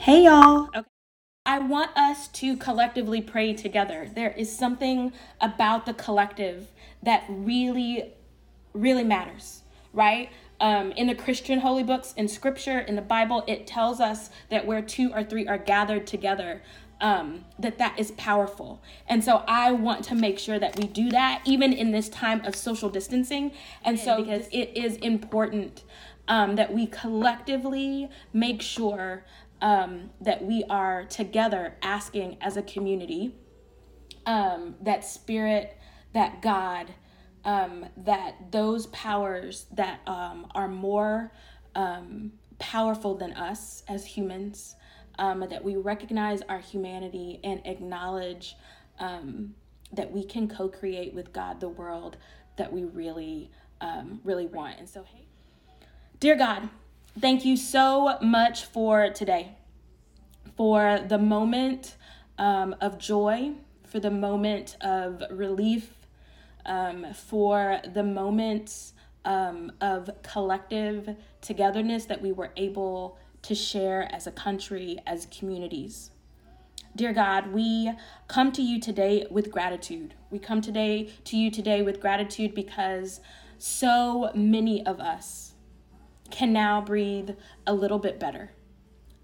Hey y'all. Okay. I want us to collectively pray together. There is something about the collective that really, really matters, right? Um, in the Christian holy books, in scripture, in the Bible, it tells us that where two or three are gathered together, um, that that is powerful. And so I want to make sure that we do that even in this time of social distancing. And so because it is important um, that we collectively make sure um, that we are together asking as a community um, that spirit, that God, um, that those powers that um, are more um, powerful than us as humans, um, that we recognize our humanity and acknowledge um, that we can co create with God the world that we really, um, really want. And so, hey, dear God, thank you so much for today, for the moment um, of joy, for the moment of relief, um, for the moments um, of collective togetherness that we were able to share as a country, as communities. Dear God, we come to you today with gratitude. We come today to you today with gratitude because so many of us can now breathe a little bit better.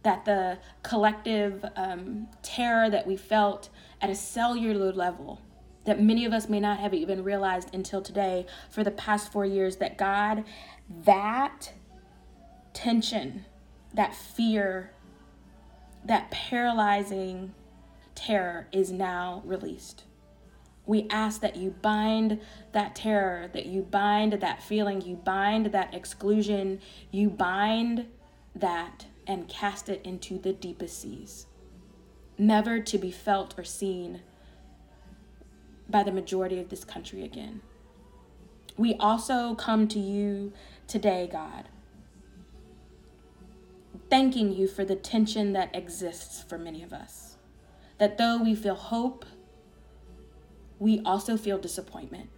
That the collective um, terror that we felt at a cellular level, that many of us may not have even realized until today for the past four years, that God, that tension, that fear, that paralyzing terror is now released. We ask that you bind that terror, that you bind that feeling, you bind that exclusion, you bind that and cast it into the deepest seas, never to be felt or seen by the majority of this country again. We also come to you today, God, thanking you for the tension that exists for many of us. That though we feel hope, we also feel disappointment.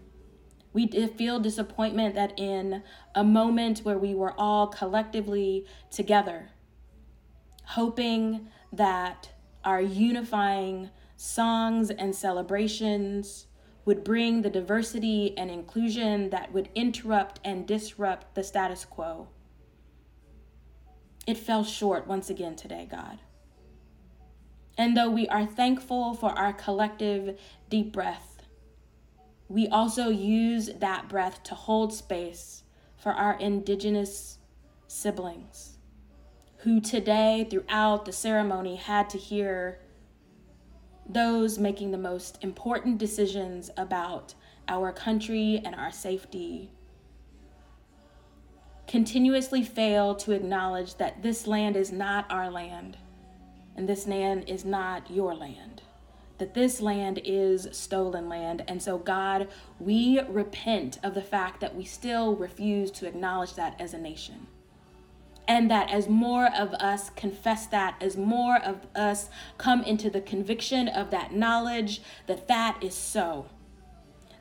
We feel disappointment that in a moment where we were all collectively together, hoping that our unifying songs and celebrations would bring the diversity and inclusion that would interrupt and disrupt the status quo it fell short once again today, God. And though we are thankful for our collective deep breath, we also use that breath to hold space for our indigenous siblings who today, throughout the ceremony, had to hear those making the most important decisions about our country and our safety continuously fail to acknowledge that this land is not our land and this land is not your land. That this land is stolen land. And so, God, we repent of the fact that we still refuse to acknowledge that as a nation. And that as more of us confess that, as more of us come into the conviction of that knowledge that that is so,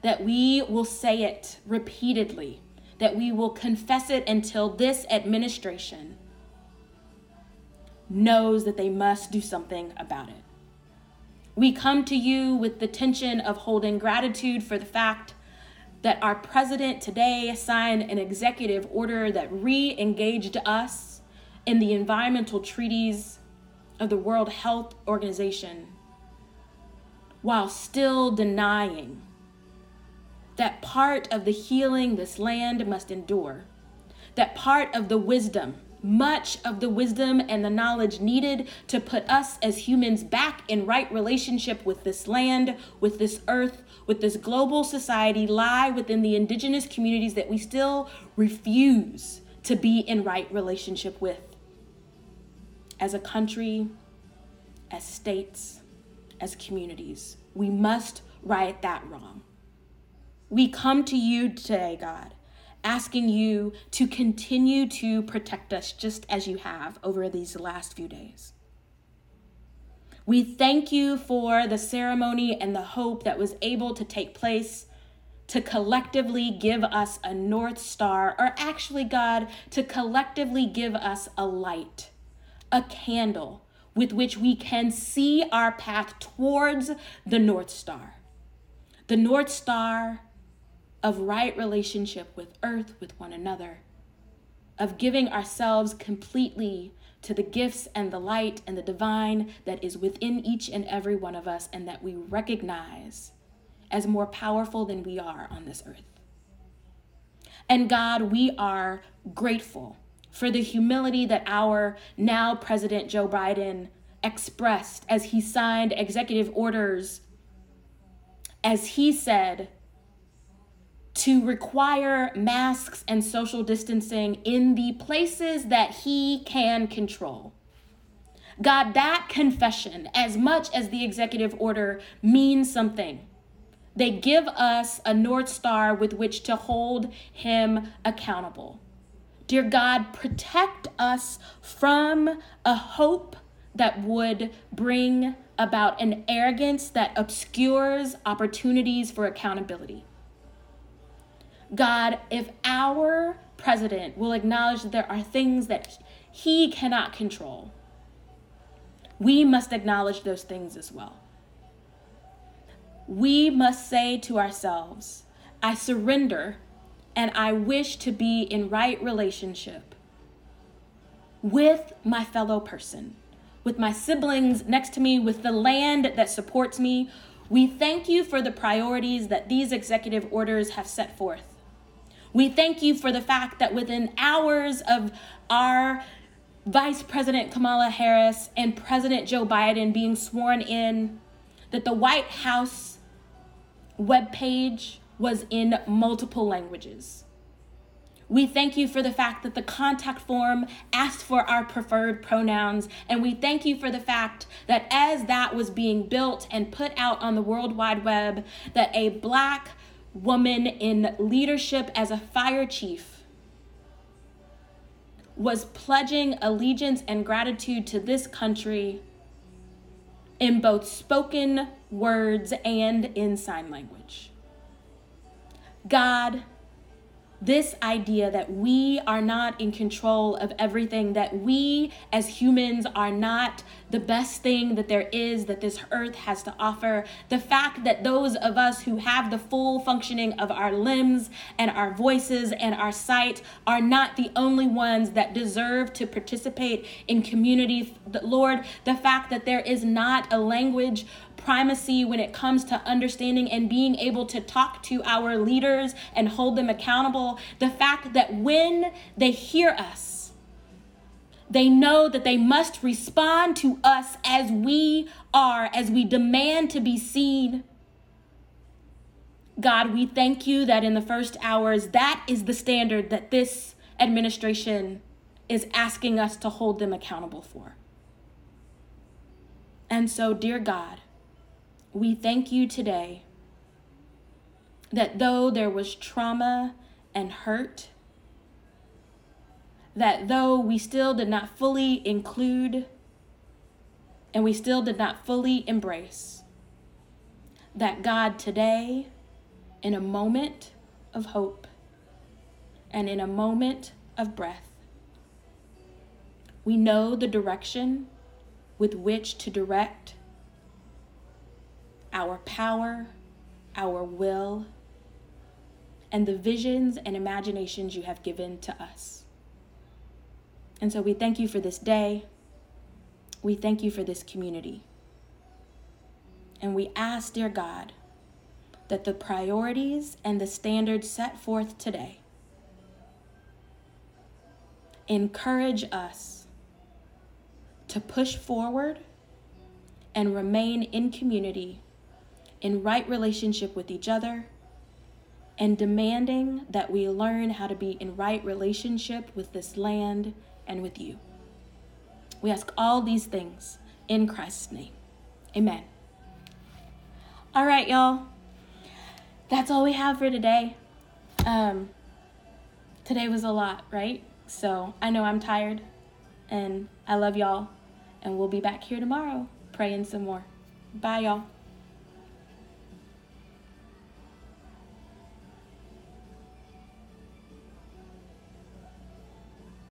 that we will say it repeatedly that we will confess it until this administration knows that they must do something about it. We come to you with the tension of holding gratitude for the fact that our president today signed an executive order that re engaged us in the environmental treaties of the World Health Organization while still denying that part of the healing this land must endure, that part of the wisdom, much of the wisdom and the knowledge needed to put us as humans back in right relationship with this land, with this earth, with this global society lie within the indigenous communities that we still refuse to be in right relationship with. As a country, as states, as communities, we must right that wrong. We come to you today, God, asking you to continue to protect us just as you have over these last few days. We thank you for the ceremony and the hope that was able to take place to collectively give us a North Star, or actually, God, to collectively give us a light, a candle with which we can see our path towards the North Star. The North Star of right relationship with earth, with one another, of giving ourselves completely to the gifts and the light and the divine that is within each and every one of us and that we recognize as more powerful than we are on this earth. And God, we are grateful for the humility that our now President Joe Biden expressed as he signed executive orders, as he said, to require masks and social distancing in the places that he can control. God, that confession, as much as the executive order means something, they give us a North Star with which to hold him accountable. Dear God, protect us from a hope that would bring about an arrogance that obscures opportunities for accountability. God, if our president will acknowledge that there are things that he cannot control, we must acknowledge those things as well. We must say to ourselves, I surrender and I wish to be in right relationship with my fellow person, with my siblings next to me, with the land that supports me. We thank you for the priorities that these executive orders have set forth. We thank you for the fact that within hours of our Vice President Kamala Harris and President Joe Biden being sworn in, that the White House webpage was in multiple languages. We thank you for the fact that the contact form asked for our preferred pronouns. And we thank you for the fact that as that was being built and put out on the World Wide Web, that a black woman in leadership as a fire chief was pledging allegiance and gratitude to this country in both spoken words and in sign language. God, this idea that we are not in control of everything, that we as humans are not the best thing that there is that this earth has to offer, the fact that those of us who have the full functioning of our limbs and our voices and our sight are not the only ones that deserve to participate in community. Lord, the fact that there is not a language primacy when it comes to understanding and being able to talk to our leaders and hold them accountable. The fact that when they hear us, they know that they must respond to us as we are, as we demand to be seen. God, we thank you that in the first hours, that is the standard that this administration is asking us to hold them accountable for. And so, dear God, we thank you today that though there was trauma and hurt, that though we still did not fully include and we still did not fully embrace, that God today, in a moment of hope and in a moment of breath, we know the direction with which to direct our power, our will, and the visions and imaginations you have given to us. And so we thank you for this day. We thank you for this community. And we ask, dear God, that the priorities and the standards set forth today encourage us to push forward and remain in community in right relationship with each other, and demanding that we learn how to be in right relationship with this land and with you. We ask all these things in Christ's name. Amen. All right, y'all. That's all we have for today. Um, today was a lot, right? So I know I'm tired, and I love y'all, and we'll be back here tomorrow praying some more. Bye, y'all.